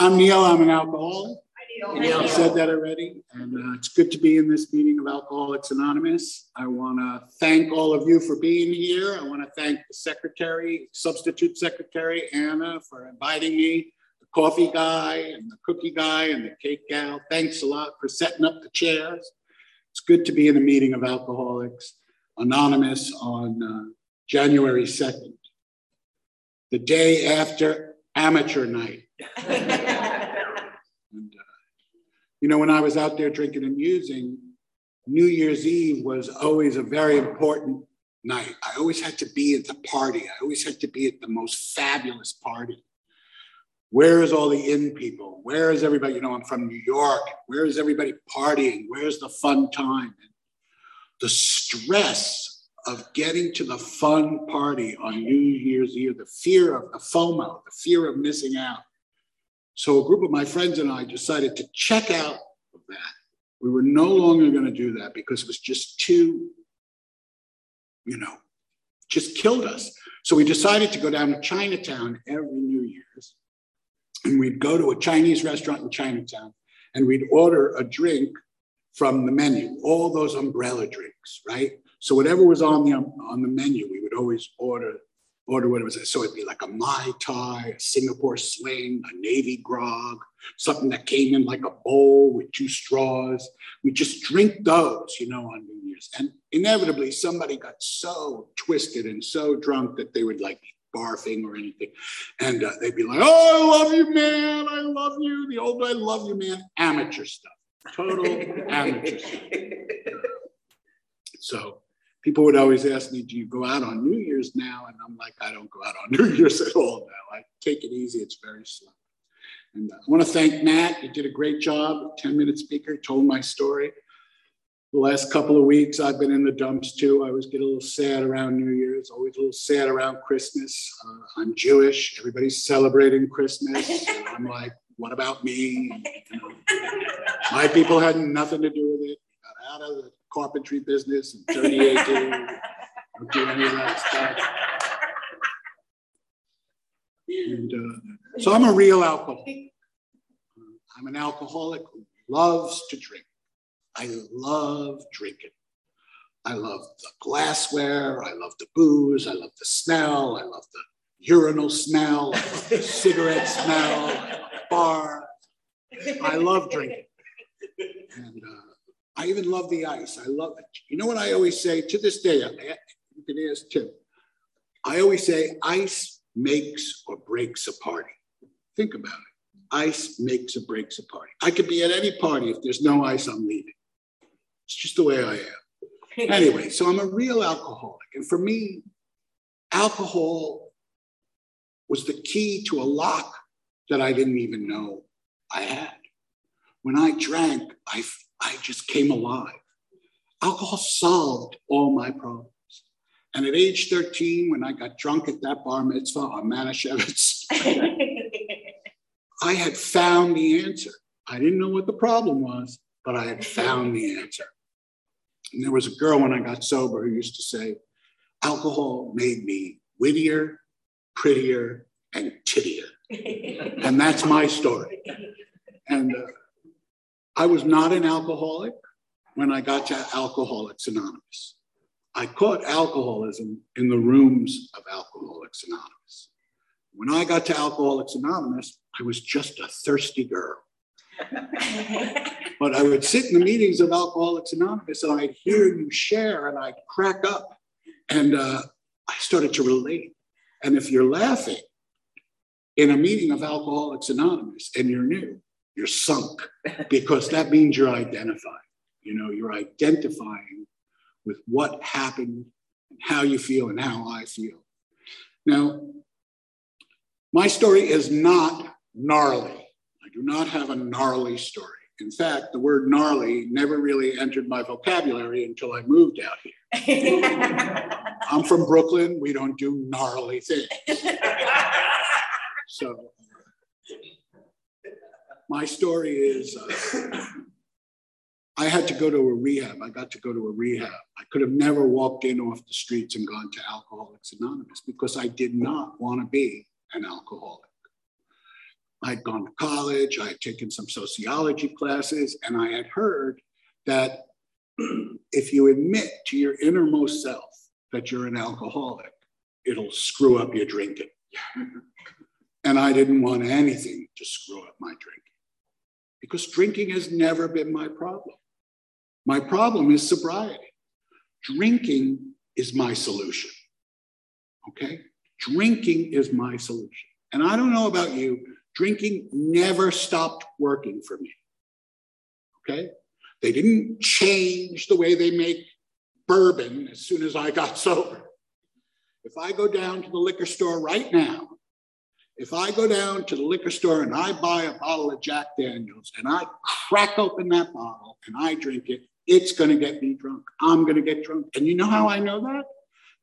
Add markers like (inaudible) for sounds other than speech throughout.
I'm Neil. I'm an alcoholic. I said that already. And uh, it's good to be in this meeting of Alcoholics Anonymous. I want to thank all of you for being here. I want to thank the secretary, substitute secretary, Anna, for inviting me, the coffee guy, and the cookie guy, and the cake gal. Thanks a lot for setting up the chairs. It's good to be in a meeting of Alcoholics Anonymous on uh, January 2nd, the day after amateur night. (laughs) And, uh, you know, when I was out there drinking and using, New Year's Eve was always a very important night. I always had to be at the party. I always had to be at the most fabulous party. Where is all the in people? Where is everybody? You know, I'm from New York. Where is everybody partying? Where's the fun time? The stress of getting to the fun party on New Year's Eve, the fear of the FOMO, the fear of missing out. So a group of my friends and I decided to check out of that. We were no longer going to do that because it was just too, you know, just killed us. So we decided to go down to Chinatown every New Year's. And we'd go to a Chinese restaurant in Chinatown and we'd order a drink from the menu, all those umbrella drinks, right? So whatever was on the um, on the menu, we would always order order what it was. So it'd be like a Mai Tai, a Singapore Sling, a Navy Grog, something that came in like a bowl with two straws. We just drink those, you know, on New Year's. And inevitably, somebody got so twisted and so drunk that they would like barfing or anything. And uh, they'd be like, oh, I love you, man. I love you. The old I love you, man. Amateur stuff. Total (laughs) amateur stuff. So people would always ask me, Do you go out on New Year's now? And I'm like, I don't go out on (laughs) New Year's at all now. I take it easy, it's very slow. And uh, I want to thank Matt. He did a great job, 10 minute speaker, told my story. The last couple of weeks, I've been in the dumps too. I always get a little sad around New Year's, always a little sad around Christmas. Uh, I'm Jewish, everybody's celebrating Christmas. (laughs) I'm like, what about me? You know, my people had nothing to do with it. Got out of the carpentry business in 3018. don't do any of that stuff. And uh, so I'm a real alcoholic. I'm an alcoholic who loves to drink. I love drinking. I love the glassware. I love the booze. I love the smell. I love the urinal smell. I love the cigarette smell. I love the bar. I love drinking. And uh, I even love the ice. I love it. You know what I always say to this day? You can ask too. I always say ice makes or breaks a party. Think about it. Ice makes or breaks a party. I could be at any party. If there's no ice, I'm leaving. It's just the way I am. (laughs) anyway, so I'm a real alcoholic. And for me, alcohol was the key to a lock that I didn't even know I had. When I drank, I I just came alive. Alcohol solved all my problems. And at age 13, when I got drunk at that bar mitzvah on Manischewitz, (laughs) I had found the answer. I didn't know what the problem was, but I had found the answer. And there was a girl when I got sober who used to say, alcohol made me wittier, prettier, and tittier. (laughs) and that's my story. And uh, I was not an alcoholic when I got to Alcoholics Anonymous. I caught alcoholism in the rooms of Alcoholics Anonymous. When I got to Alcoholics Anonymous, I was just a thirsty girl. but I would sit in the meetings of Alcoholics Anonymous and I'd hear you share and I'd crack up. And uh, I started to relate. And if you're laughing in a meeting of Alcoholics Anonymous and you're new, you're sunk because that (laughs) means you're identifying. You know, you're identifying with what happened and how you feel and how I feel. Now, my story is not gnarly. I do not have a gnarly story. In fact, the word gnarly never really entered my vocabulary until I moved out here. (laughs) I'm from Brooklyn. We don't do gnarly things. (laughs) So my story is uh, (coughs) I had to go to a rehab. I got to go to a rehab. I could have never walked in off the streets and gone to Alcoholics Anonymous because I did not want to be an alcoholic. I'd gone to college, I had taken some sociology classes, and I had heard that (clears throat) if you admit to your innermost self that you're an alcoholic, it'll screw up your drinking. (laughs) and I didn't want anything to screw up my drinking because drinking has never been my problem. My problem is sobriety. Drinking is my solution. Okay? Drinking is my solution. And I don't know about you, drinking never stopped working for me. Okay? They didn't change the way they make bourbon as soon as I got (laughs) sober. If I go down to the liquor store right now, if I go down to the liquor store and I buy a bottle of Jack Daniels and I crack open that bottle and I drink it, it's going to get me drunk. I'm going to get drunk. And you know how I know that?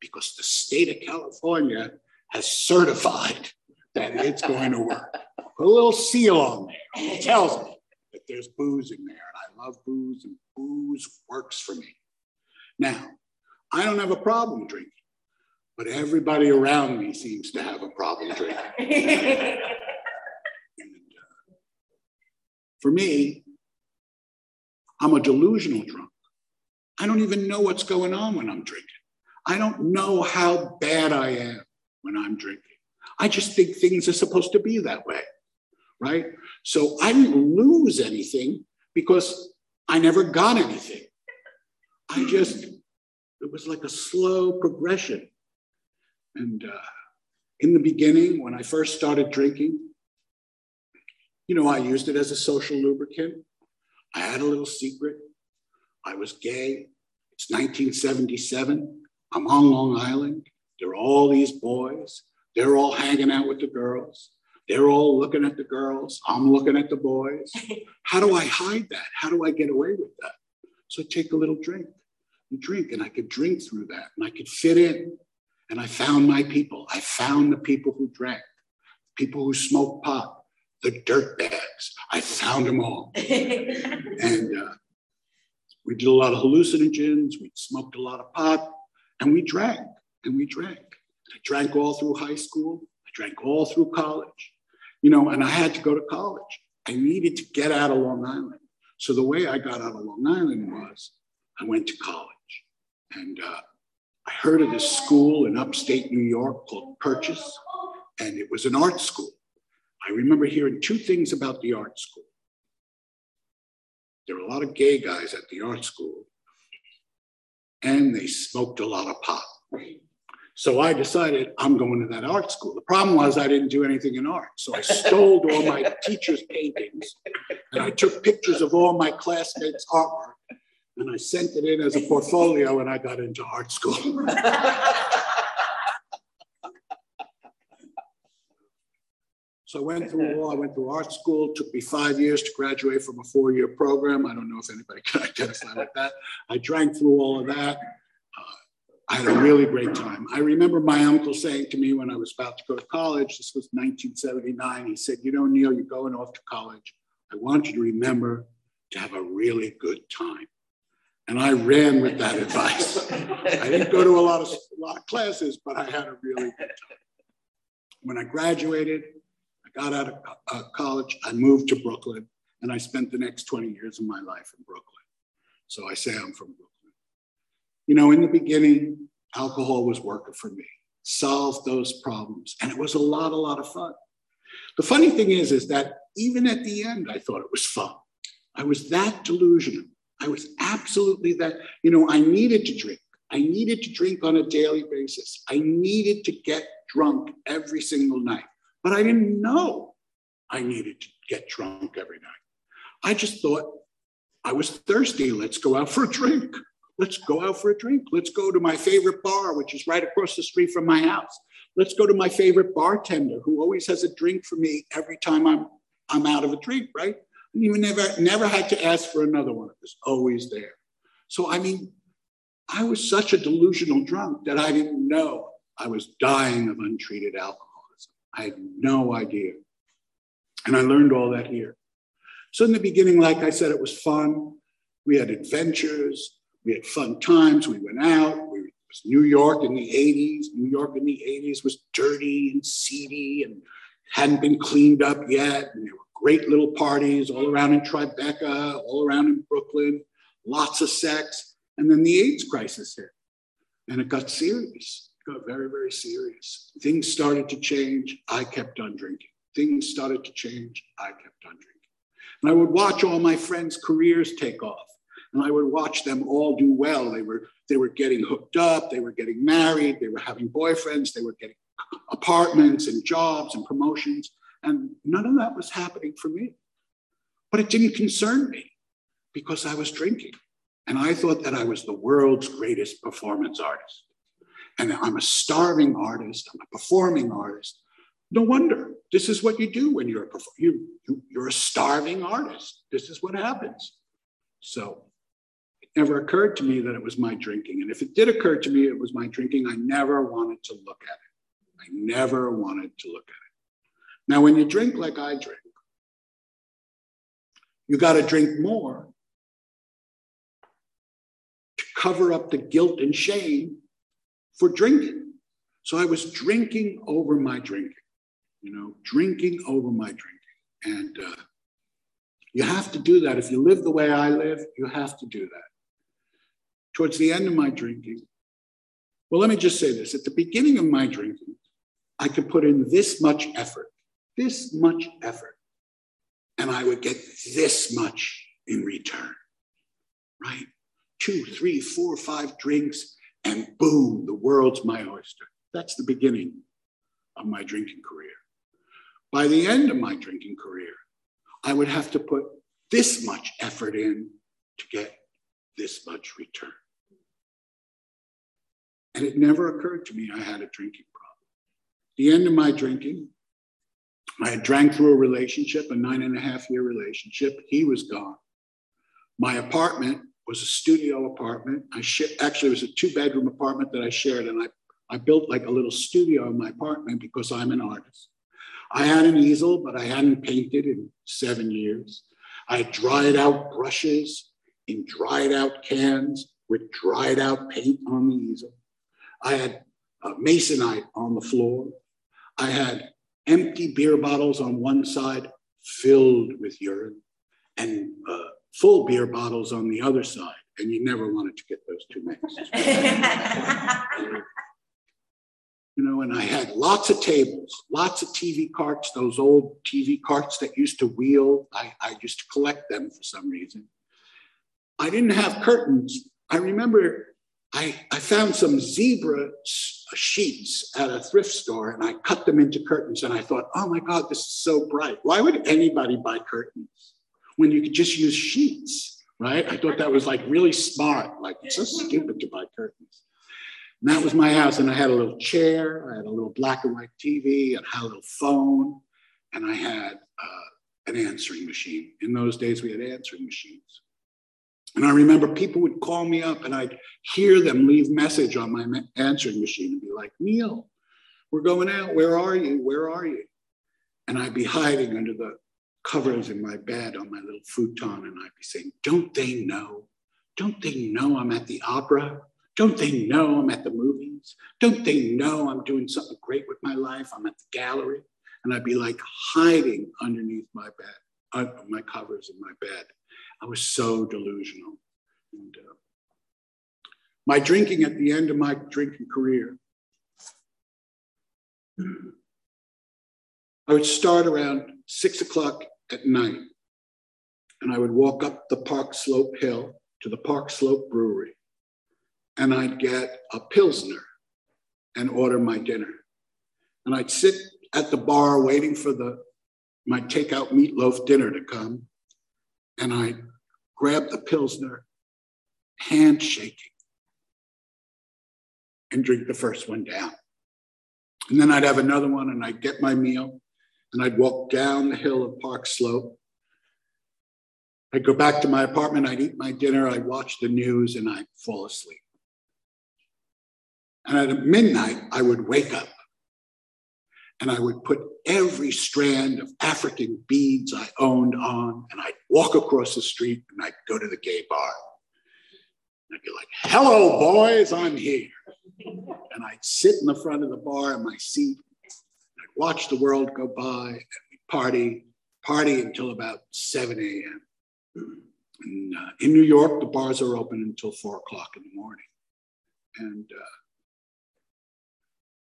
Because the state of California has certified that it's going to work. Put a little seal on there. It tells me that there's booze in there. And I love booze, and booze works for me. Now, I don't have a problem drinking, but everybody around me seems to have a problem drinking. (laughs) and, uh, for me, I'm a delusional drunk. I don't even know what's going on when I'm drinking. I don't know how bad I am when I'm drinking. I just think things are supposed to be that way, right? So I didn't lose anything because I never got anything. I just, it was like a slow progression. And uh, in the beginning, when I first started drinking, you know, I used it as a social lubricant. I had a little secret. I was gay. It's 1977. I'm on Long Island. There are all these boys. They're all hanging out with the girls. They're all looking at the girls. I'm looking at the boys. (laughs) How do I hide that? How do I get away with that? So I take a little drink and drink, and I could drink through that, and I could fit in. And I found my people. I found the people who drank, people who smoked pot, the dirt bags. I found them all. (laughs) and uh, we did a lot of hallucinogens. We smoked a lot of pot, and we drank, and we drank. I drank all through high school. I drank all through college. You know, and I had to go to college. I needed to get out of Long Island. So the way I got out of Long Island was I went to college. And uh, I heard of this school in upstate New York called Purchase, and it was an art school. I remember hearing two things about the art school. There were a lot of gay guys at the art school, and they smoked a lot of pot. So I decided I'm going to that art school. The problem was I didn't do anything in art. So I stole all my (laughs) teachers' paintings and I took pictures of all my classmates' artwork and I sent it in as a portfolio when I got into art school. (laughs) so I went through all, I went through art school, took me five years to graduate from a four-year program. I don't know if anybody can (laughs) identify with that. I drank through all of that. Uh, I had a really great time. I remember my uncle saying to me when I was about to go to college, this was 1979, he said, you know, Neil, you're going off to college. I want you to remember to have a really good time. And I ran with that advice. I didn't go to a lot of a lot of classes, but I had a really good time. When I graduated, I got out of uh, college, I moved to Brooklyn, and I spent the next 20 years of my life in Brooklyn. So I say I'm from Brooklyn. You know, in the beginning, alcohol was working for me, solved those problems, and it was a lot, a lot of fun. The funny thing is, is that even at the end, I thought it was fun. I was that delusional. I was absolutely that, you know, I needed to drink. I needed to drink on a daily basis. I needed to get drunk every single night. But I didn't know I needed to get drunk every night. I just thought I was thirsty. Let's go out for a drink. Let's go out for a drink. Let's go to my favorite bar, which is right across the street from my house. Let's go to my favorite bartender who always has a drink for me every time I'm I'm out of a drink, right? You never, never had to ask for another one. It was always there. So, I mean, I was such a delusional drunk that I didn't know I was dying of untreated alcoholism. I had no idea. And I learned all that here. So, in the beginning, like I said, it was fun. We had adventures, we had fun times. We went out. We, it was New York in the 80s. New York in the 80s was dirty and seedy and hadn't been cleaned up yet. And there were great little parties all around in Tribeca, all around in Brooklyn, lots of sex. And then the AIDS crisis hit. And it got serious, it got very, very serious. Things started to change. I kept on drinking. Things started to change. I kept on drinking. And I would watch all my friends' careers take off. And I would watch them all do well. They were, they were getting hooked up, they were getting married, they were having boyfriends, they were getting apartments and jobs and promotions. And none of that was happening for me. But it didn't concern me because I was drinking. And I thought that I was the world's greatest performance artist. And I'm a starving artist, I'm a performing artist. No wonder. This is what you do when you're a you, you, you're a starving artist. This is what happens. So it never occurred to me that it was my drinking. And if it did occur to me it was my drinking, I never wanted to look at it. I never wanted to look at it. Now, when you drink like I drink, you got to drink more to cover up the guilt and shame for drinking. So I was drinking over my drinking you know, drinking over my drinking. And uh, you have to do that. If you live the way I live, you have to do that. Towards the end of my drinking, well, let me just say this at the beginning of my drinking, I could put in this much effort, this much effort, and I would get this much in return, right? Two, three, four, five drinks, and boom, the world's my oyster. That's the beginning of my drinking career. By the end of my drinking career, I would have to put this much effort in to get this much return. And it never occurred to me I had a drinking problem. The end of my drinking, I had drank through a relationship, a nine and a half year relationship. He was gone. My apartment was a studio apartment. I sh- actually was a two bedroom apartment that I shared, and I, I built like a little studio in my apartment because I'm an artist. I had an easel, but I hadn't painted in seven years. I had dried out brushes in dried out cans with dried out paint on the easel. I had uh, masonite on the floor. I had empty beer bottles on one side filled with urine and uh, full beer bottles on the other side. And you never wanted to get those two mixed. (laughs) you know, and I had lots of tables, lots of TV carts, those old TV carts that used to wheel. I, I used to collect them for some reason. I didn't have curtains. I remember I, I found some zebra sheets at a thrift store and I cut them into curtains and I thought, oh my God, this is so bright. Why would anybody buy curtains when you could just use sheets, right? I thought that was like really smart. Like, it's so stupid to buy curtains. And that was my house. And I had a little chair, I had a little black and white TV, and I had a little phone, and I had uh, an answering machine. In those days, we had answering machines. And I remember people would call me up and I'd hear them leave message on my answering machine and be like, Neil, we're going out. Where are you? Where are you? And I'd be hiding under the covers in my bed on my little futon and I'd be saying, Don't they know? Don't they know I'm at the opera? Don't they know I'm at the movies? Don't they know I'm doing something great with my life? I'm at the gallery. And I'd be like hiding underneath my bed, uh, my covers in my bed. I was so delusional. And, uh, my drinking at the end of my drinking career, I would start around six o'clock at night, and I would walk up the Park Slope Hill to the Park Slope Brewery and I'd get a Pilsner and order my dinner. And I'd sit at the bar waiting for the my takeout meatloaf dinner to come. And I'd grab the Pilsner, handshaking, and drink the first one down. And then I'd have another one and I'd get my meal and I'd walk down the hill of Park Slope. I'd go back to my apartment, I'd eat my dinner, I'd watch the news, and I'd fall asleep. And at midnight, I would wake up and I would put every strand of African beads I owned on, and I'd walk across the street and I'd go to the gay bar. And I'd be like, hello, boys, I'm here. And I'd sit in the front of the bar in my seat. I'd watch the world go by, and we party, party until about 7 a.m. And uh, in New York, the bars are open until four o'clock in the morning. And uh,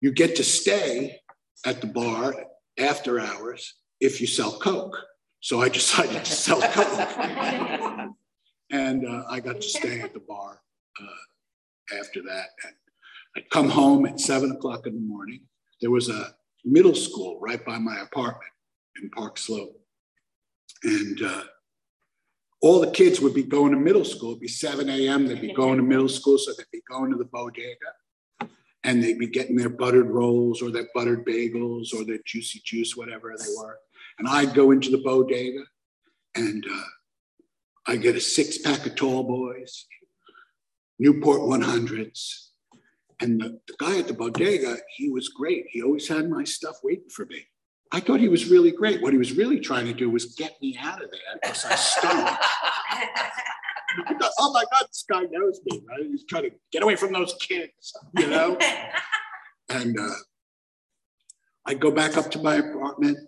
you get to stay at the bar after hours if you sell Coke. So I (laughs) decided to sell Coke. (laughs) and uh, I got to stay at the bar uh, after that. And I'd come home at seven o'clock in the morning. There was a middle school right by my apartment in Park Slope. And uh, all the kids would be going to middle school. It'd be 7 a.m. They'd be going to middle school, so they'd be going to the bodega and they'd be getting their buttered rolls or their buttered bagels or their juicy juice, whatever they were. And I'd go into the bodega and uh, I get a six pack of tall boys, Newport 100s. And the, the guy at the bodega, he was great. He always had my stuff waiting for me. I thought he was really great. What he was really trying to do was get me out of there because I stunk. (laughs) oh my God, this guy knows me, right? He's trying to get away from those kids, you know? (laughs) and uh, I go back up to my apartment.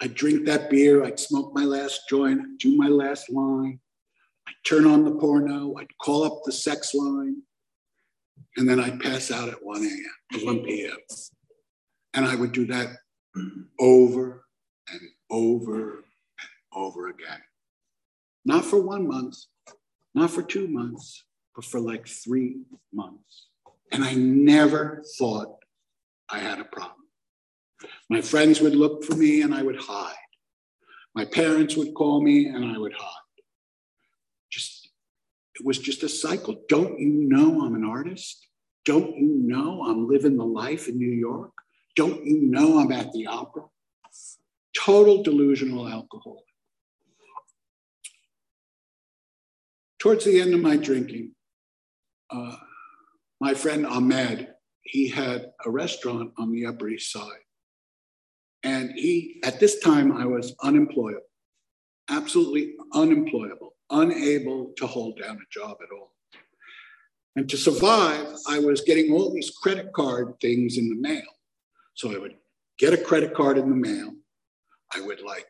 I drink that beer. I'd smoke my last joint, I'd do my last line. I'd turn on the porno. I'd call up the sex line. And then I'd pass out at 1 a.m., 1 p.m. And I would do that over and over and over again. Not for one month, not for two months, but for like three months. And I never thought I had a problem. My friends would look for me and I would hide. My parents would call me and I would hide. Just, it was just a cycle. Don't you know I'm an artist? Don't you know I'm living the life in New York? Don't you know I'm at the opera? Total delusional alcoholic. Towards the end of my drinking, uh, my friend Ahmed, he had a restaurant on the Upper East Side. And he, at this time, I was unemployable, absolutely unemployable, unable to hold down a job at all. And to survive, I was getting all these credit card things in the mail. So I would get a credit card in the mail. I would like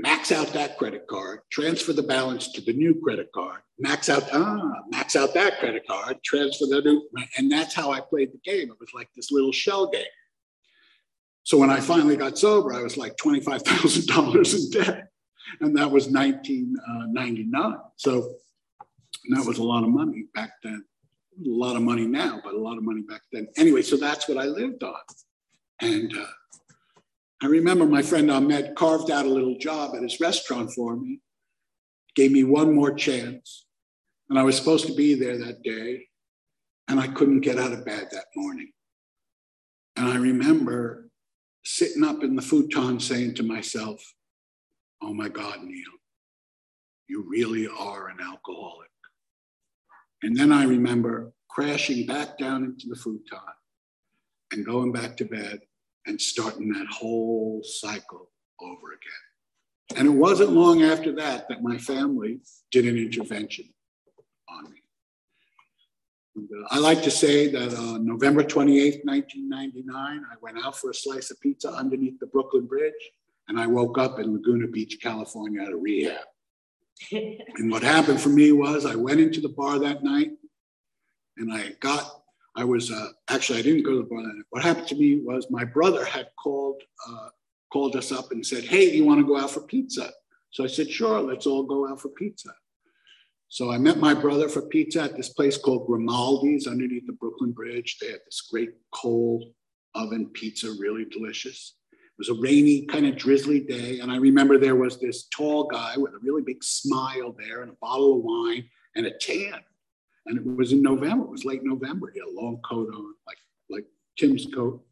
max out that credit card, transfer the balance to the new credit card, max out, ah, max out that credit card, transfer the new, and that's how I played the game. It was like this little shell game. So when I finally got sober, I was like $25,000 in debt. And that was 1999. Uh, so that was a lot of money back then. A lot of money now, but a lot of money back then. Anyway, so that's what I lived on. And uh, I remember my friend Ahmed carved out a little job at his restaurant for me, gave me one more chance. And I was supposed to be there that day, and I couldn't get out of bed that morning. And I remember sitting up in the futon saying to myself, Oh my God, Neil, you really are an alcoholic. And then I remember crashing back down into the futon and going back to bed and starting that whole cycle over again. And it wasn't long after that that my family did an intervention on me. And, uh, I like to say that on November 28th, 1999, I went out for a slice of pizza underneath the Brooklyn Bridge, and I woke up in Laguna Beach, California at a rehab. (laughs) and what happened for me was I went into the bar that night and I got I was uh, actually I didn't go to the bar. What happened to me was my brother had called uh, called us up and said, "Hey, do you want to go out for pizza?" So I said, "Sure, let's all go out for pizza." So I met my brother for pizza at this place called Grimaldi's underneath the Brooklyn Bridge. They had this great coal oven pizza, really delicious. It was a rainy, kind of drizzly day. And I remember there was this tall guy with a really big smile there and a bottle of wine and a tan. And it was in November. It was late November. He had a long coat on, like like Tim's coat.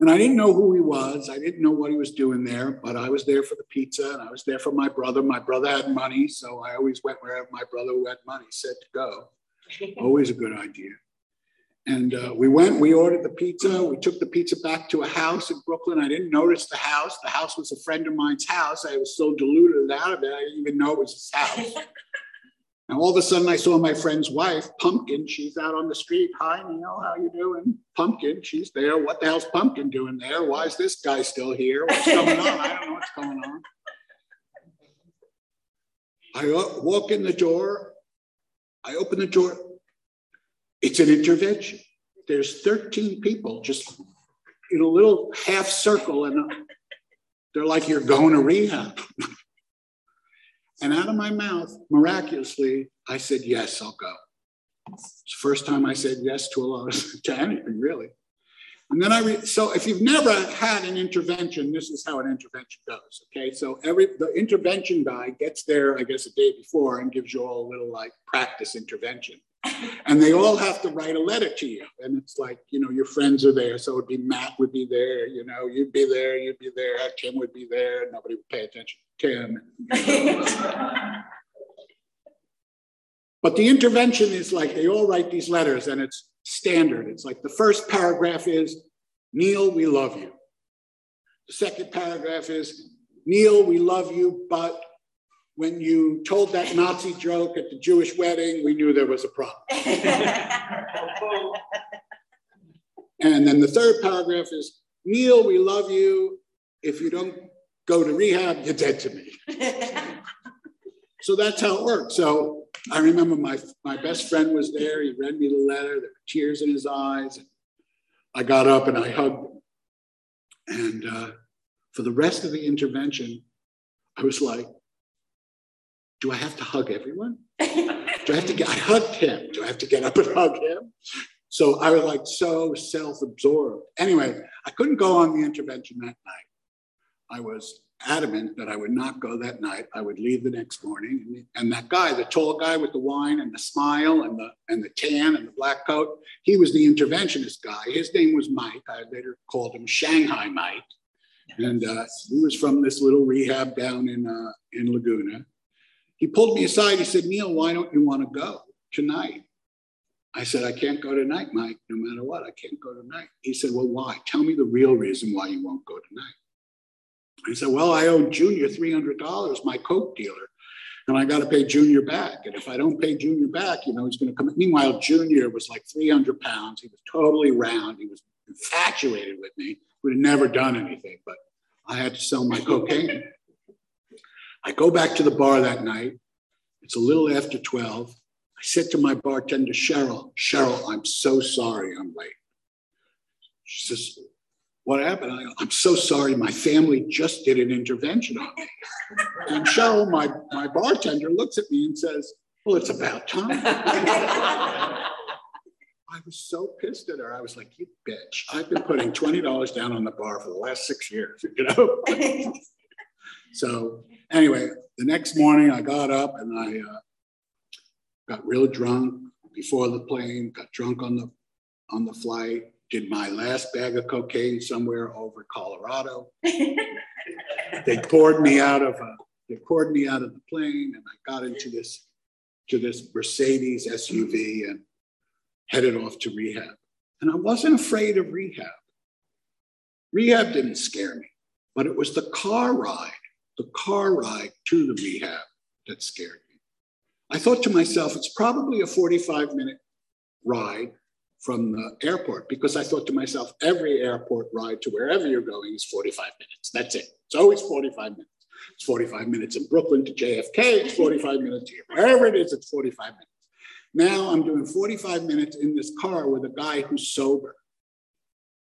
And I didn't know who he was. I didn't know what he was doing there, but I was there for the pizza and I was there for my brother. My brother had money, so I always went wherever my brother who had money said to go. (laughs) always a good idea. And uh, we went, we ordered the pizza. We took the pizza back to a house in Brooklyn. I didn't notice the house. The house was a friend of mine's house. I was so deluded out of it, I didn't even know it was his house. (laughs) And all of a sudden, I saw my friend's wife, Pumpkin. She's out on the street. Hi, Neil. How you doing? Pumpkin. She's there. What the hell's Pumpkin doing there? Why is this guy still here? What's going on? I don't know what's going on. I walk in the door. I open the door. It's an intervention. There's 13 people just in a little half circle, and they're like, You're going to rehab. (laughs) And out of my mouth, miraculously, I said, Yes, I'll go. It's the first time I said yes to a lot of, (laughs) to anything, really. And then I, re- so if you've never had an intervention, this is how an intervention goes. Okay. So every, the intervention guy gets there, I guess, a day before and gives you all a little like practice intervention. And they all have to write a letter to you. And it's like, you know, your friends are there. So it'd be Matt would be there, you know, you'd be there, you'd be there, Tim would be there, nobody would pay attention to Tim. but the intervention is like they all write these letters and it's standard. It's like the first paragraph is, Neil, we love you. The second paragraph is, Neil, we love you, but when you told that Nazi joke at the Jewish wedding, we knew there was a problem. (laughs) and then the third paragraph is Neil, we love you. If you don't go to rehab, you're dead to me. (laughs) so that's how it works. So I remember my, my best friend was there. He read me the letter. There were tears in his eyes. I got up and I hugged him. And uh, for the rest of the intervention, I was like, do I have to hug everyone? Do I have to get, I hugged him. Do I have to get up and hug him? So I was like so self absorbed. Anyway, I couldn't go on the intervention that night. I was adamant that I would not go that night. I would leave the next morning. And that guy, the tall guy with the wine and the smile and the and the tan and the black coat, he was the interventionist guy. His name was Mike. I later called him Shanghai Mike. And uh, he was from this little rehab down in uh, in Laguna. He pulled me aside. He said, Neil, why don't you want to go tonight? I said, I can't go tonight, Mike, no matter what. I can't go tonight. He said, Well, why? Tell me the real reason why you won't go tonight. I said, Well, I owe Junior $300, my Coke dealer, and I got to pay Junior back. And if I don't pay Junior back, you know, he's going to come. Meanwhile, Junior was like 300 pounds. He was totally round. He was infatuated with me. Would have never done anything, but I had to sell my cocaine. I go back to the bar that night. It's a little after 12. I said to my bartender, Cheryl, Cheryl, I'm so sorry I'm late. She says, What happened? I, I'm so sorry. My family just did an intervention on me. And Cheryl, my, my bartender, looks at me and says, Well, it's about time. I was so pissed at her. I was like, You bitch. I've been putting $20 down on the bar for the last six years, you know? (laughs) so Anyway, the next morning I got up and I uh, got real drunk before the plane, got drunk on the on the flight, did my last bag of cocaine somewhere over Colorado. (laughs) they poured me out of a, they poured me out of the plane and I got into this to this Mercedes SUV and headed off to rehab. And I wasn't afraid of rehab. Rehab didn't scare me, but it was the car ride the car ride to the rehab that scared me. I thought to myself, it's probably a 45 minute ride from the airport because I thought to myself, every airport ride to wherever you're going is 45 minutes. That's it. It's always 45 minutes. It's 45 minutes in Brooklyn to JFK. It's 45 minutes here. Wherever it is, it's 45 minutes. Now I'm doing 45 minutes in this car with a guy who's sober.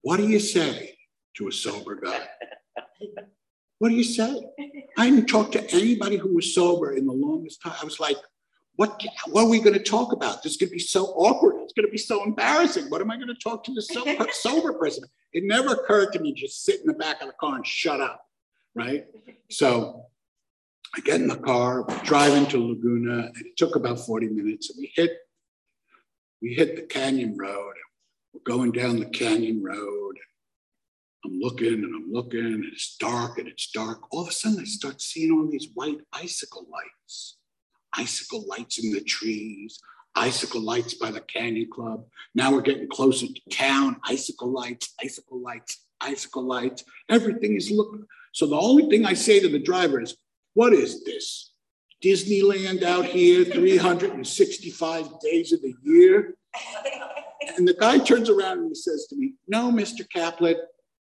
What do you say to a sober guy? What do you say? I didn't talk to anybody who was sober in the longest time. I was like, what, what are we going to talk about? This is going to be so awkward. It's going to be so embarrassing. What am I going to talk to the sober, (laughs) sober person? It never occurred to me just sit in the back of the car and shut up, right? So I get in the car, drive into Laguna, and it took about 40 minutes. And we hit, we hit the canyon road. We're going down the canyon road. I'm looking and I'm looking, and it's dark and it's dark. All of a sudden, I start seeing all these white icicle lights, icicle lights in the trees, icicle lights by the Canyon Club. Now we're getting closer to town, icicle lights, icicle lights, icicle lights. Everything is looking. So the only thing I say to the driver is, What is this? Disneyland out here 365 days of the year. And the guy turns around and he says to me, No, Mr. Kaplan,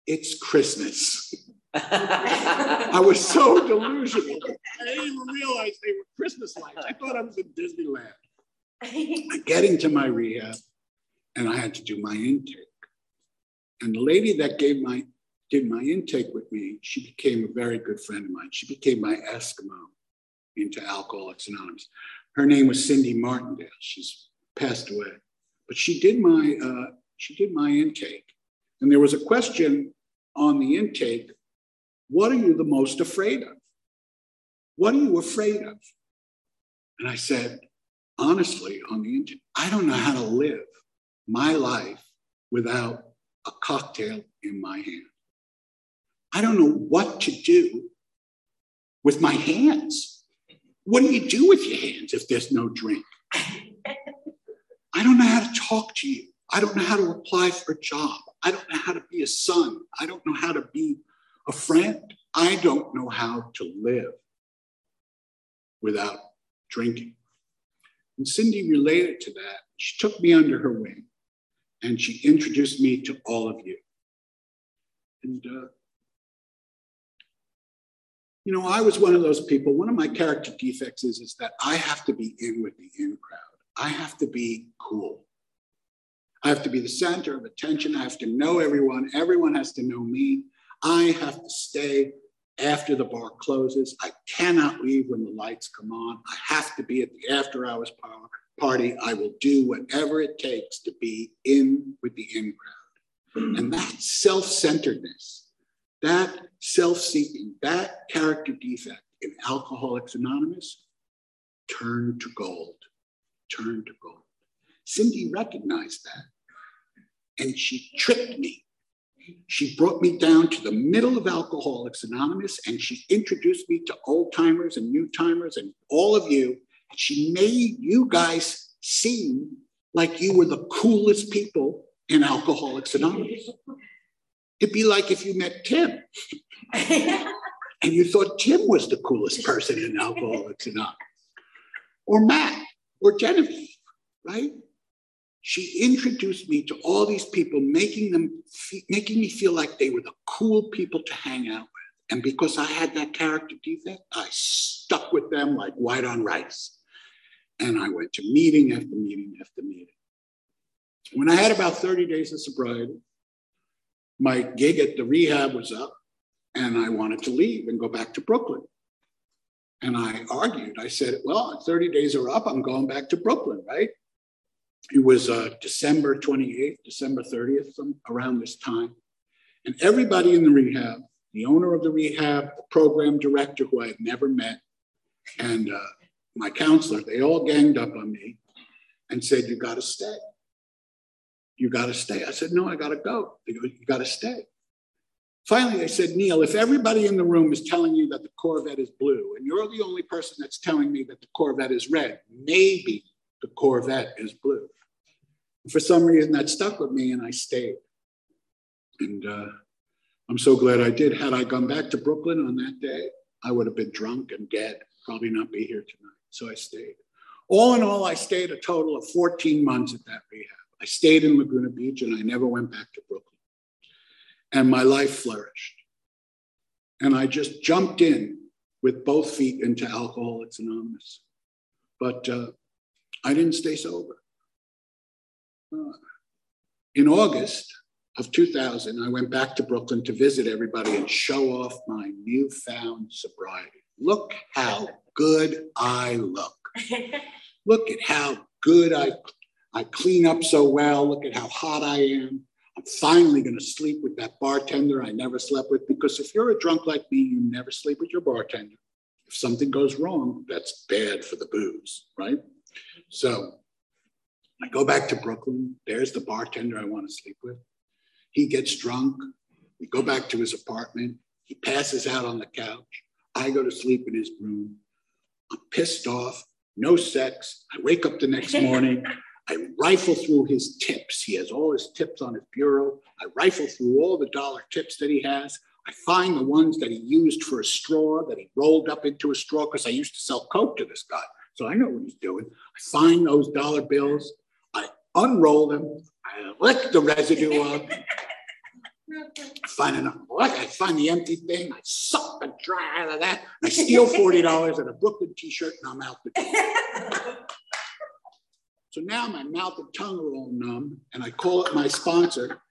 it's Christmas. (laughs) I was so delusional. I didn't even realize they were Christmas lights. I thought I was in Disneyland. (laughs) I get into my rehab and I had to do my intake. And the lady that gave my did my intake with me, she became a very good friend of mine. She became my Eskimo into Alcoholics Anonymous. Her name was Cindy Martindale. She's passed away, but she did my uh, she did my intake, and there was a question on the intake: What are you the most afraid of? What are you afraid of? And I said, honestly, on the intake, I don't know how to live my life without a cocktail in my hand. I don't know what to do with my hands. What do you do with your hands if there's no drink? I don't know how to talk to you. I don't know how to apply for a job. I don't know how to be a son. I don't know how to be a friend. I don't know how to live without drinking. And Cindy related to that. She took me under her wing and she introduced me to all of you. And, uh, you know, I was one of those people. One of my character defects is, is that I have to be in with the in crowd. I have to be cool. I have to be the center of attention. I have to know everyone. Everyone has to know me. I have to stay after the bar closes. I cannot leave when the lights come on. I have to be at the after hours party. I will do whatever it takes to be in with the in crowd. And that self centeredness, that self seeking, that character defect in Alcoholics Anonymous turned to gold, turned to gold. Cindy recognized that and she tricked me she brought me down to the middle of Alcoholics Anonymous and she introduced me to old timers and new timers and all of you. And She made you guys seem like you were the coolest people in Alcoholics Anonymous. It'd be like if you met Tim (laughs) and you thought Tim was the coolest person in Alcoholics Anonymous, or Matt, or Genevieve, right? She introduced me to all these people, making them making me feel like they were the cool people to hang out with. And because I had that character defect, I stuck with them like white on rice. And I went to meeting after meeting after meeting. When I had about 30 days of sobriety, my gig at the rehab was up, and I wanted to leave and go back to Brooklyn. And I argued. I said, Well, 30 days are up. I'm going back to Brooklyn, right? It was uh, December 28th, December 30th, some, around this time. And everybody in the rehab, the owner of the rehab, the program director who I had never met, and uh, my counselor, they all ganged up on me and said, You got to stay. You got to stay. I said, No, I got to go. They go, You got to stay. Finally, they said, Neil, if everybody in the room is telling you that the Corvette is blue and you're the only person that's telling me that the Corvette is red, maybe the Corvette is blue for some reason, that stuck with me and I stayed. And uh, I'm so glad I did. Had I gone back to Brooklyn on that day, I would have been drunk and dead, probably not be here tonight. So I stayed. All in all, I stayed a total of 14 months at that rehab. I stayed in Laguna Beach and I never went back to Brooklyn. And my life flourished. And I just jumped in with both feet into Alcoholics Anonymous. But uh, I didn't stay sober in August of 2000, I went back to Brooklyn to visit everybody and show off my newfound sobriety. Look how good I look. (laughs) Look at how good I, I clean up so well. Look at how hot I am. I'm finally going to sleep with that bartender I never slept with because if you're a drunk like me, you never sleep with your bartender. If something goes wrong, that's bad for the booze, right? So I go back to Brooklyn. There's the bartender I want to sleep with. He gets drunk. We go back to his apartment. He passes out on the couch. I go to sleep in his room. I'm pissed off. No sex. I wake up the next (laughs) morning. I rifle through his tips. He has all his tips on his bureau. I rifle through all the dollar tips that he has. I find the ones that he used for a straw that he rolled up into a straw because I used to sell Coke to this guy. So I know what he's doing. I find those dollar bills, unroll them, I lick the residue (laughs) off. Find enough. I find the empty thing. I suck the dry out of that. I steal forty dollars and a Brooklyn T-shirt, and I'm out the door. So now my mouth and tongue are all numb, and I call up my sponsor,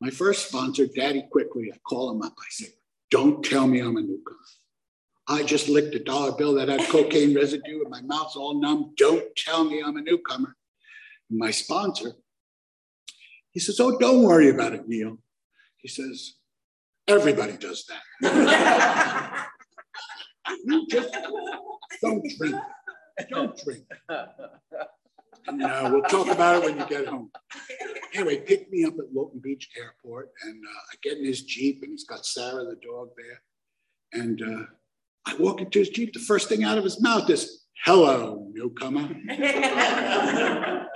my first sponsor, Daddy Quickly. I call him up. I say, "Don't tell me I'm a newcomer. I just licked a dollar bill that had cocaine residue, and my mouth's all numb. Don't tell me I'm a newcomer." And my sponsor, he says, "Oh, don't worry about it, Neil." He says, "Everybody does that." (laughs) You just don't drink. Don't drink. No, we'll talk about it when you get home. Anyway, picked me up at Long Beach Airport, and uh, I get in his Jeep, and he's got Sarah, the dog, there. And uh, I walk into his Jeep. The first thing out of his mouth is, Hello, newcomer. (laughs)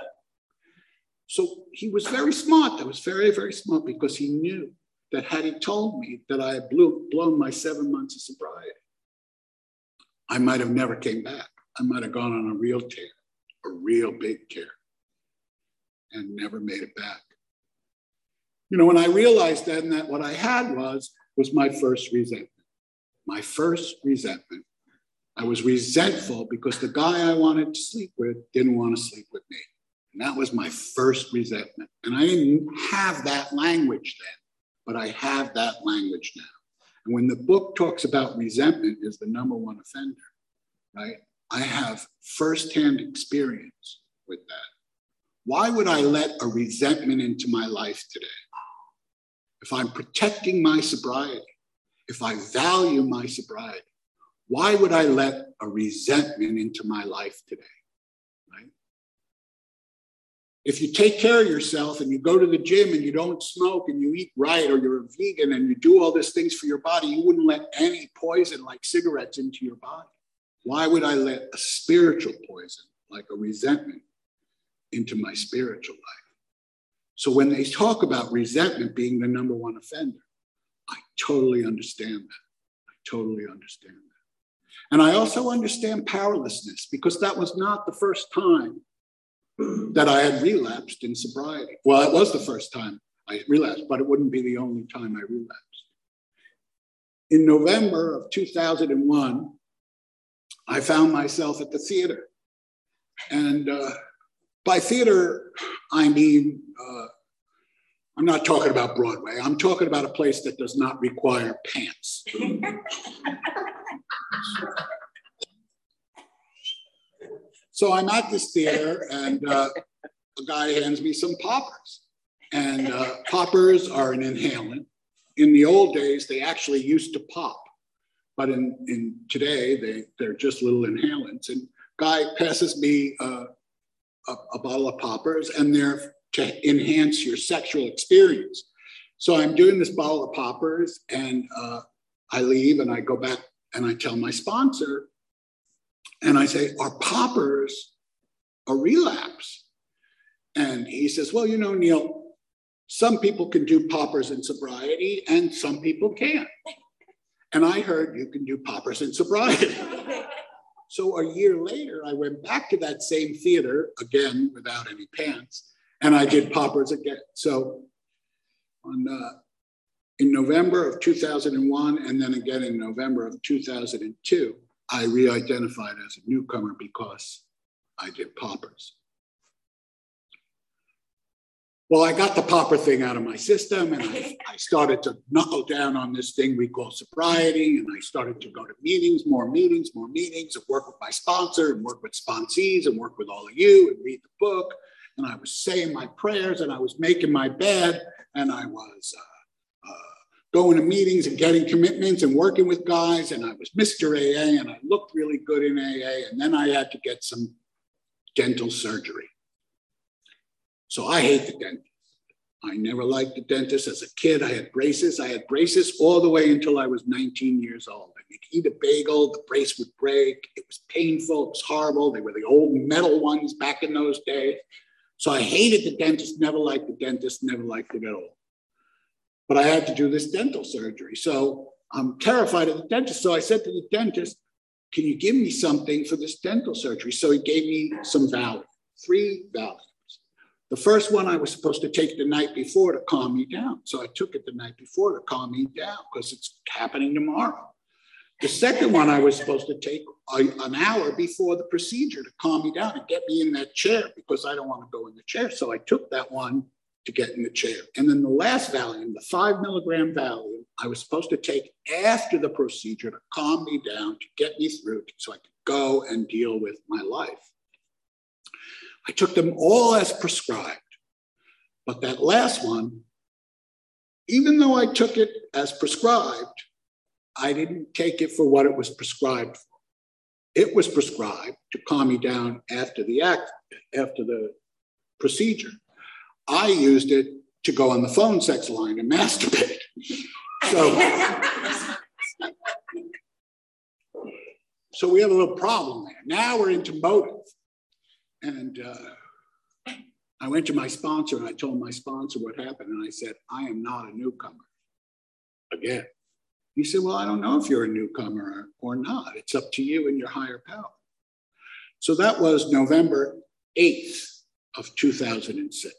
so he was very smart. That was very, very smart because he knew that had he told me that I had blew, blown my seven months of sobriety, I might have never came back. I might have gone on a real tear a real big tear and never made it back. You know, when I realized then that what I had was was my first resentment. My first resentment. I was resentful because the guy I wanted to sleep with didn't want to sleep with me. And that was my first resentment. And I didn't have that language then, but I have that language now. And when the book talks about resentment is the number one offender, right? I have firsthand experience with that. Why would I let a resentment into my life today? If I'm protecting my sobriety, if I value my sobriety, why would I let a resentment into my life today? If you take care of yourself and you go to the gym and you don't smoke and you eat right or you're a vegan and you do all these things for your body, you wouldn't let any poison like cigarettes into your body. Why would I let a spiritual poison, like a resentment, into my spiritual life? So when they talk about resentment being the number one offender, I totally understand that. I totally understand that. And I also understand powerlessness because that was not the first time that I had relapsed in sobriety. Well, it was the first time I relapsed, but it wouldn't be the only time I relapsed. In November of 2001, I found myself at the theater. And uh, by theater, I mean, uh, I'm not talking about Broadway. I'm talking about a place that does not require pants. (laughs) so I'm at this theater, and uh, a guy hands me some poppers. And uh, poppers are an inhalant. In the old days, they actually used to pop. But in, in today, they, they're just little inhalants. And Guy passes me uh, a, a bottle of poppers, and they're to enhance your sexual experience. So I'm doing this bottle of poppers, and uh, I leave and I go back and I tell my sponsor, and I say, Are poppers a relapse? And he says, Well, you know, Neil, some people can do poppers in sobriety and some people can't. And I heard you can do poppers in sobriety. (laughs) so a year later, I went back to that same theater again without any pants, and I did poppers again. So on uh, in November of 2001, and then again in November of 2002, I re-identified as a newcomer because I did poppers. Well, I got the popper thing out of my system and I, (laughs) I, started to knuckle down on this thing we call sobriety. And I started to go to meetings, more meetings, more meetings, and work with my sponsor and work with sponsees and work with all of you and read the book. And I was saying my prayers and I was making my bed and I was uh, going to meetings and getting commitments and working with guys. And I was Mr. AA and I looked really good in AA. And then I had to get some dental surgery. So I hate the dentist. I never liked the dentist. As a kid, I had braces. I had braces all the way until I was 19 years old. I could eat a bagel, the brace would break. It was painful. It was horrible. They were the old metal ones back in those days. So I hated the dentist, never liked the dentist, never liked it at all. But I had to do this dental surgery. So I'm terrified of the dentist. So I said to the dentist, Can you give me something for this dental surgery? So he gave me some Valium, three Valiums. The first one I was supposed to take the night before to calm me down. So I took it the night before to calm me down because it's happening tomorrow. The second one I was supposed to take a, an hour before the procedure to calm me down and get me in that chair because I don't want to go in the chair. So I took that one to get in the chair. And then the last Valium, the five milligram Valium, I was supposed to take after the procedure to calm me down, to get me through so I could go and deal with my life. I took them all as prescribed. But that last one, even though I took it as prescribed, I didn't take it for what it was prescribed for. It was prescribed to calm me down after the act, after the procedure. I used it to go on the phone sex line and masturbate. So, so we have a little problem there. Now we're into motive. And uh, I went to my sponsor and I told my sponsor what happened. And I said, I am not a newcomer. Again, he said, Well, I don't know if you're a newcomer or not. It's up to you and your higher power. So that was November 8th of 2006.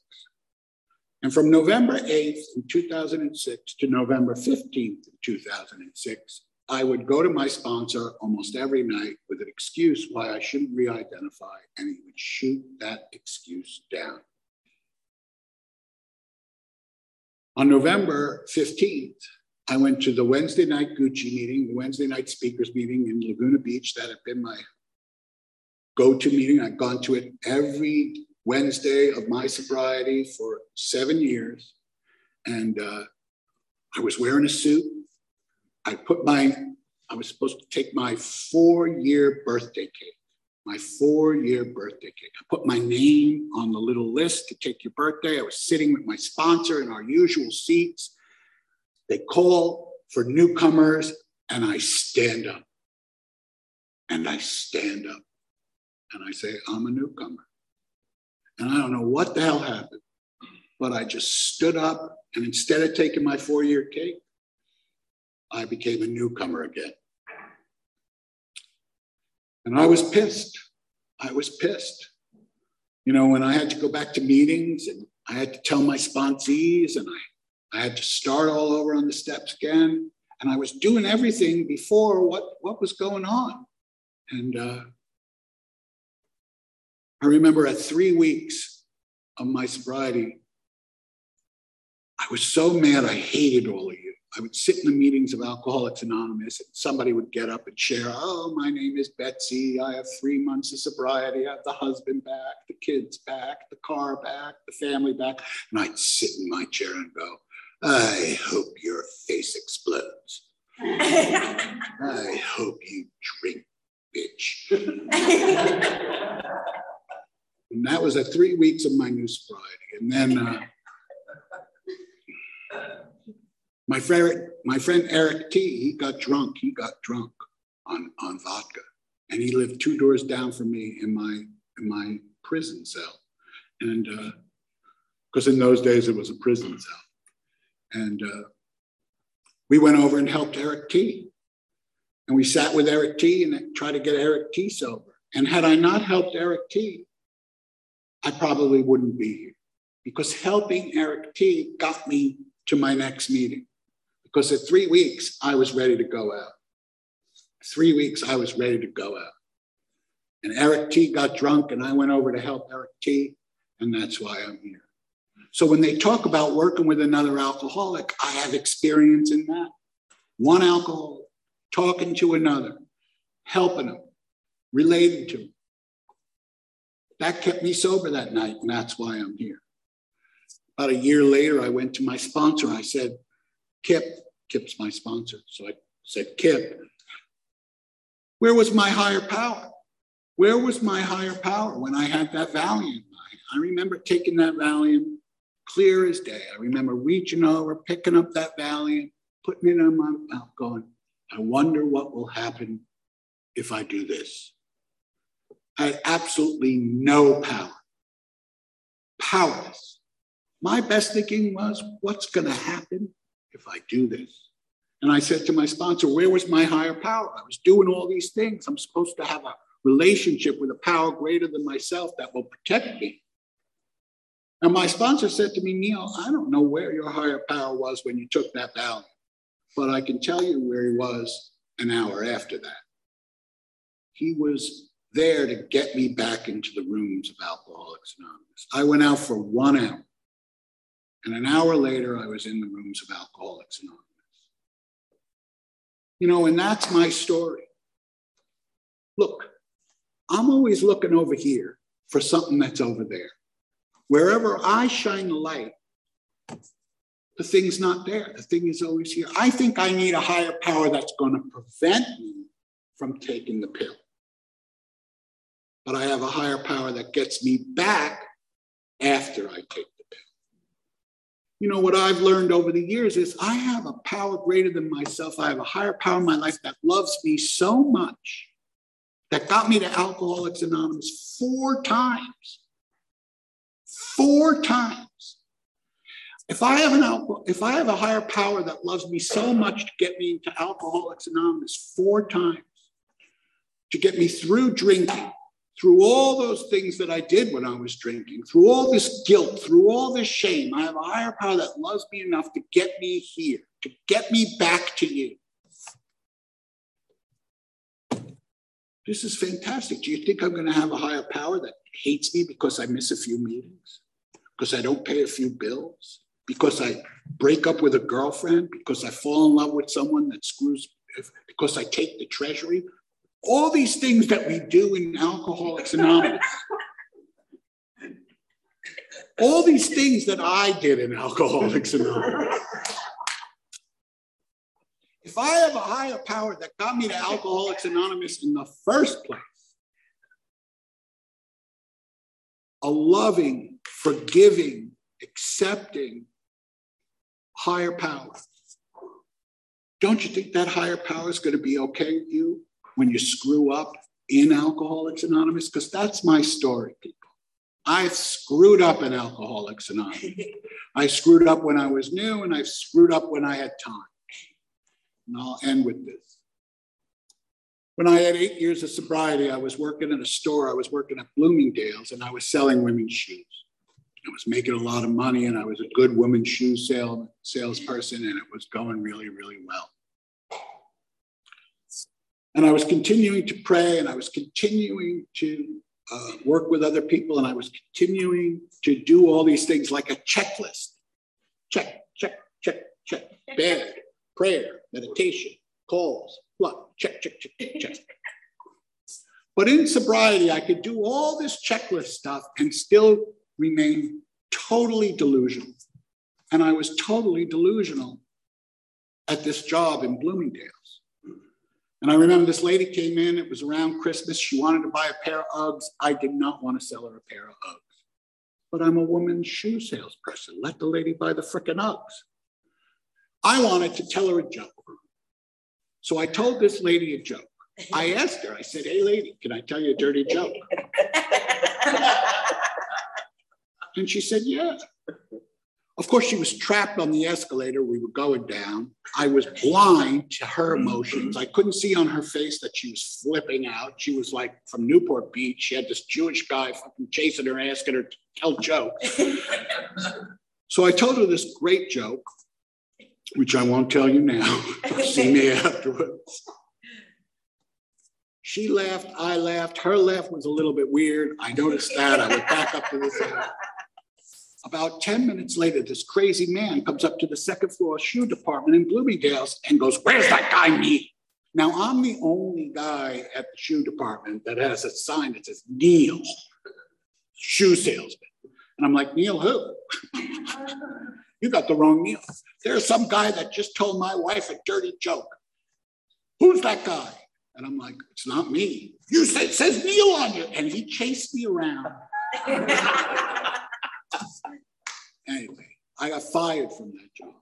And from November 8th in 2006 to November 15th of 2006, I would go to my sponsor almost every night with an excuse why I shouldn't re identify, and he would shoot that excuse down. On November 15th, I went to the Wednesday night Gucci meeting, the Wednesday night speakers meeting in Laguna Beach. That had been my go to meeting. I'd gone to it every Wednesday of my sobriety for seven years. And uh, I was wearing a suit. I put my, I was supposed to take my four year birthday cake, my four year birthday cake. I put my name on the little list to take your birthday. I was sitting with my sponsor in our usual seats. They call for newcomers, and I stand up. And I stand up. And I say, I'm a newcomer. And I don't know what the hell happened, but I just stood up. And instead of taking my four year cake, I became a newcomer again. And I was pissed. I was pissed. You know, when I had to go back to meetings and I had to tell my sponsees and I I had to start all over on the steps again. And I was doing everything before what, what was going on. And uh, I remember at three weeks of my sobriety, I was so mad I hated all of you. I would sit in the meetings of Alcoholics Anonymous, and somebody would get up and share, Oh, my name is Betsy. I have three months of sobriety. I have the husband back, the kids back, the car back, the family back. And I'd sit in my chair and go, I hope your face explodes. (laughs) I hope you drink, bitch. (laughs) and that was at three weeks of my new sobriety. And then uh, my friend, my friend Eric T, he got drunk. He got drunk on, on vodka. And he lived two doors down from me in my in my prison cell. And because uh, in those days it was a prison cell. And uh, we went over and helped Eric T. And we sat with Eric T and tried to get Eric T sober. And had I not helped Eric T, I probably wouldn't be here because helping Eric T got me to my next meeting. Because at three weeks, I was ready to go out. Three weeks, I was ready to go out. And Eric T got drunk, and I went over to help Eric T, and that's why I'm here. So when they talk about working with another alcoholic, I have experience in that. One alcoholic talking to another, helping them, relating to them. That kept me sober that night, and that's why I'm here. About a year later, I went to my sponsor. I said, Kip, Kip's my sponsor. So I said, Kip, where was my higher power? Where was my higher power when I had that Valium? I remember taking that Valium clear as day. I remember reaching over, picking up that Valium, putting it on my mouth, going, I wonder what will happen if I do this. I had absolutely no power, powerless. My best thinking was, what's going to happen if I do this? And I said to my sponsor, Where was my higher power? I was doing all these things. I'm supposed to have a relationship with a power greater than myself that will protect me. And my sponsor said to me, Neil, I don't know where your higher power was when you took that Valium, but I can tell you where he was an hour after that. He was there to get me back into the rooms of Alcoholics Anonymous. I went out for one hour, and an hour later, I was in the rooms of Alcoholics Anonymous. You know, and that's my story. Look, I'm always looking over here for something that's over there. Wherever I shine the light, the thing's not there. The thing is always here. I think I need a higher power that's going to prevent me from taking the pill. But I have a higher power that gets me back after I take the pill. You know, what I've learned over the years is I have a power greater than myself. I have a higher power in my life that loves me so much that got me to Alcoholics Anonymous four times. Four times. If I have an alcohol, if I have a higher power that loves me so much to get me into Alcoholics Anonymous four times, to get me through drinking, through all those things that I did when I was drinking, through all this guilt, through all this shame, I have a higher power that loves me enough to get me here, to get me back to you. This is fantastic. Do you think I'm going to have a higher power that hates me because I miss a few meetings? Because I don't pay a few bills? Because I break up with a girlfriend? Because I fall in love with someone that screws, because I take the treasury? All these things that we do in Alcoholics Anonymous. All these things that I did in Alcoholics Anonymous. If I have a higher power that got me to Alcoholics Anonymous in the first place, a loving, forgiving, accepting higher power. Don't you think that higher power is going to be okay with you when you screw up in Alcoholics Anonymous? Because that's my story, people. I've screwed up in Alcoholics Anonymous. (laughs) I screwed up when I was new, and I've screwed up when I had time. And I'll end with this. When I had eight years of sobriety, I was working in a store. I was working at Bloomingdale's and I was selling women's shoes. I was making a lot of money and I was a good women's shoe sale, salesperson and it was going really, really well. And I was continuing to pray and I was continuing to uh, work with other people and I was continuing to do all these things like a checklist. Check, check, check, check. bed, prayer, meditation, calls, blood, check, check, check, check. But in sobriety, I could do all this checklist stuff and still remain totally delusional. And I was totally delusional at this job in Bloomingdale's. And I remember this lady came in, it was around Christmas. She wanted to buy a pair of Uggs. I did not want to sell her a pair of Uggs. But I'm a woman's shoe salesperson. Let the lady buy the frickin' Uggs. I wanted to tell her a joke. So I told this lady a joke. I (laughs) asked her, I said, Hey, lady, can I tell you a dirty joke? (laughs) and she said, Yeah. Of course, she was trapped on the escalator. We were going down. I was blind to her mm-hmm. emotions. I couldn't see on her face that she was flipping out. She was like from Newport Beach. She had this Jewish guy fucking chasing her, asking her to tell jokes. (laughs) so I told her this great joke which I won't tell you now. See me (laughs) afterwards. She laughed, I laughed. Her laugh was a little bit weird. I noticed that. I went back up to the second. About 10 minutes later, this crazy man comes up to the second floor shoe department in Bloomingdale's and goes, Where's that guy Neil? Now, I'm the only guy at the shoe department that has a sign that says Neil, shoe salesman. And I'm like, Neil who? (laughs) You got the wrong Neil. There's some guy that just told my wife a dirty joke. Who's that guy? And I'm like, it's not me. You said says Neil on you. And he chased me around. (laughs) anyway, I got fired from that job.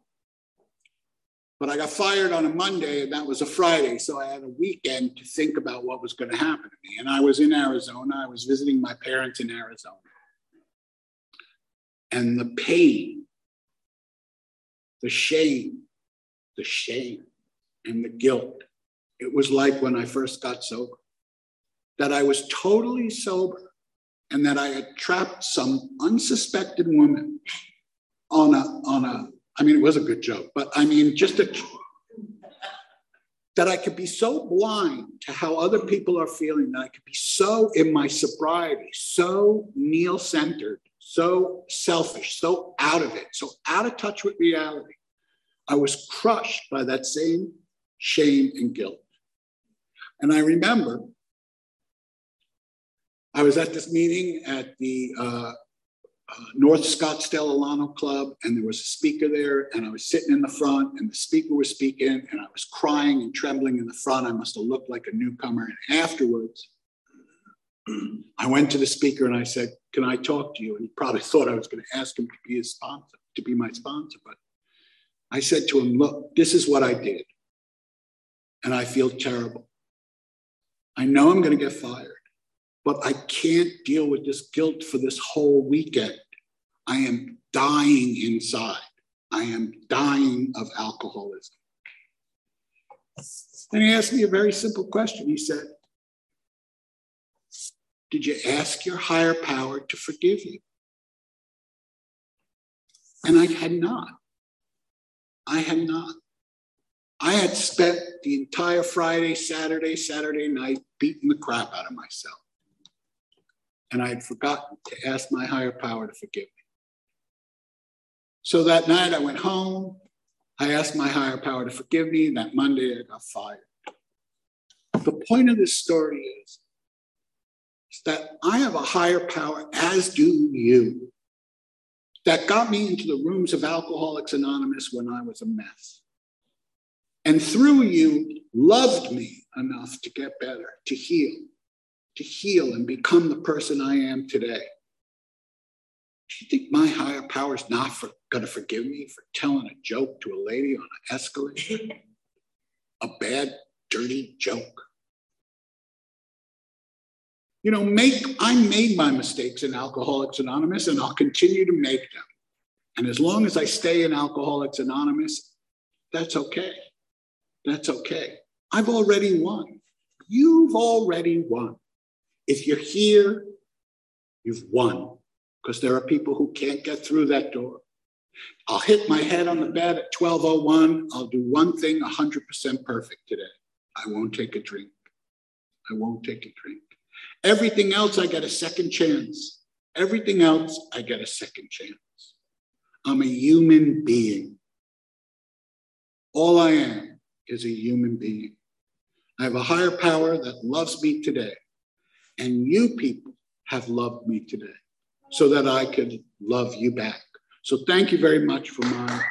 But I got fired on a Monday, and that was a Friday. So I had a weekend to think about what was going to happen to me. And I was in Arizona. I was visiting my parents in Arizona. And the pain the shame, the shame and the guilt. It was like when I first got sober, that I was totally sober and that I had trapped some unsuspected woman on a, on a, I mean, it was a good joke, but I mean, just a, that I could be so blind to how other people are feeling, that I could be so in my sobriety, so Neil centered, so selfish, so out of it, so out of touch with reality. I was crushed by that same shame and guilt. And I remember I was at this meeting at the uh, uh, North Scottsdale Alano Club, and there was a speaker there, and I was sitting in the front, and the speaker was speaking, and I was crying and trembling in the front. I must have looked like a newcomer. And afterwards, (clears throat) I went to the speaker and I said, "Can I talk to you?" And he probably thought I was going to ask him to be his sponsor, to be my sponsor, but I said to him, "Look, this is what I did, and I feel terrible. I know I'm going to get fired." But I can't deal with this guilt for this whole weekend. I am dying inside. I am dying of alcoholism. Then he asked me a very simple question. He said, Did you ask your higher power to forgive you? And I had not. I had not. I had spent the entire Friday, Saturday, Saturday night beating the crap out of myself and I had forgotten to ask my higher power to forgive me. So that night I went home. I asked my higher power to forgive me. That Monday I got fired. The point of this story is, is that I have a higher power, as do you, that got me into the rooms of Alcoholics Anonymous when I was a mess. And through you, loved me enough to get better, to heal, to heal and become the person I am today. Do you think my higher power is not for, going to forgive me for telling a joke to a lady on an escalator? (laughs) a bad, dirty joke. You know, make I made my mistakes in Alcoholics Anonymous and I'll continue to make them. And as long as I stay in Alcoholics Anonymous, that's okay. That's okay. I've already won. You've already won. If you're here, you've won because there are people who can't get through that door. I'll hit my head on the bed at 1201. I'll do one thing 100% perfect today. I won't take a drink. I won't take a drink. Everything else, I get a second chance. Everything else, I get a second chance. I'm a human being. All I am is a human being. I have a higher power that loves me today. And you people have loved me today so that I could love you back. So thank you very much for my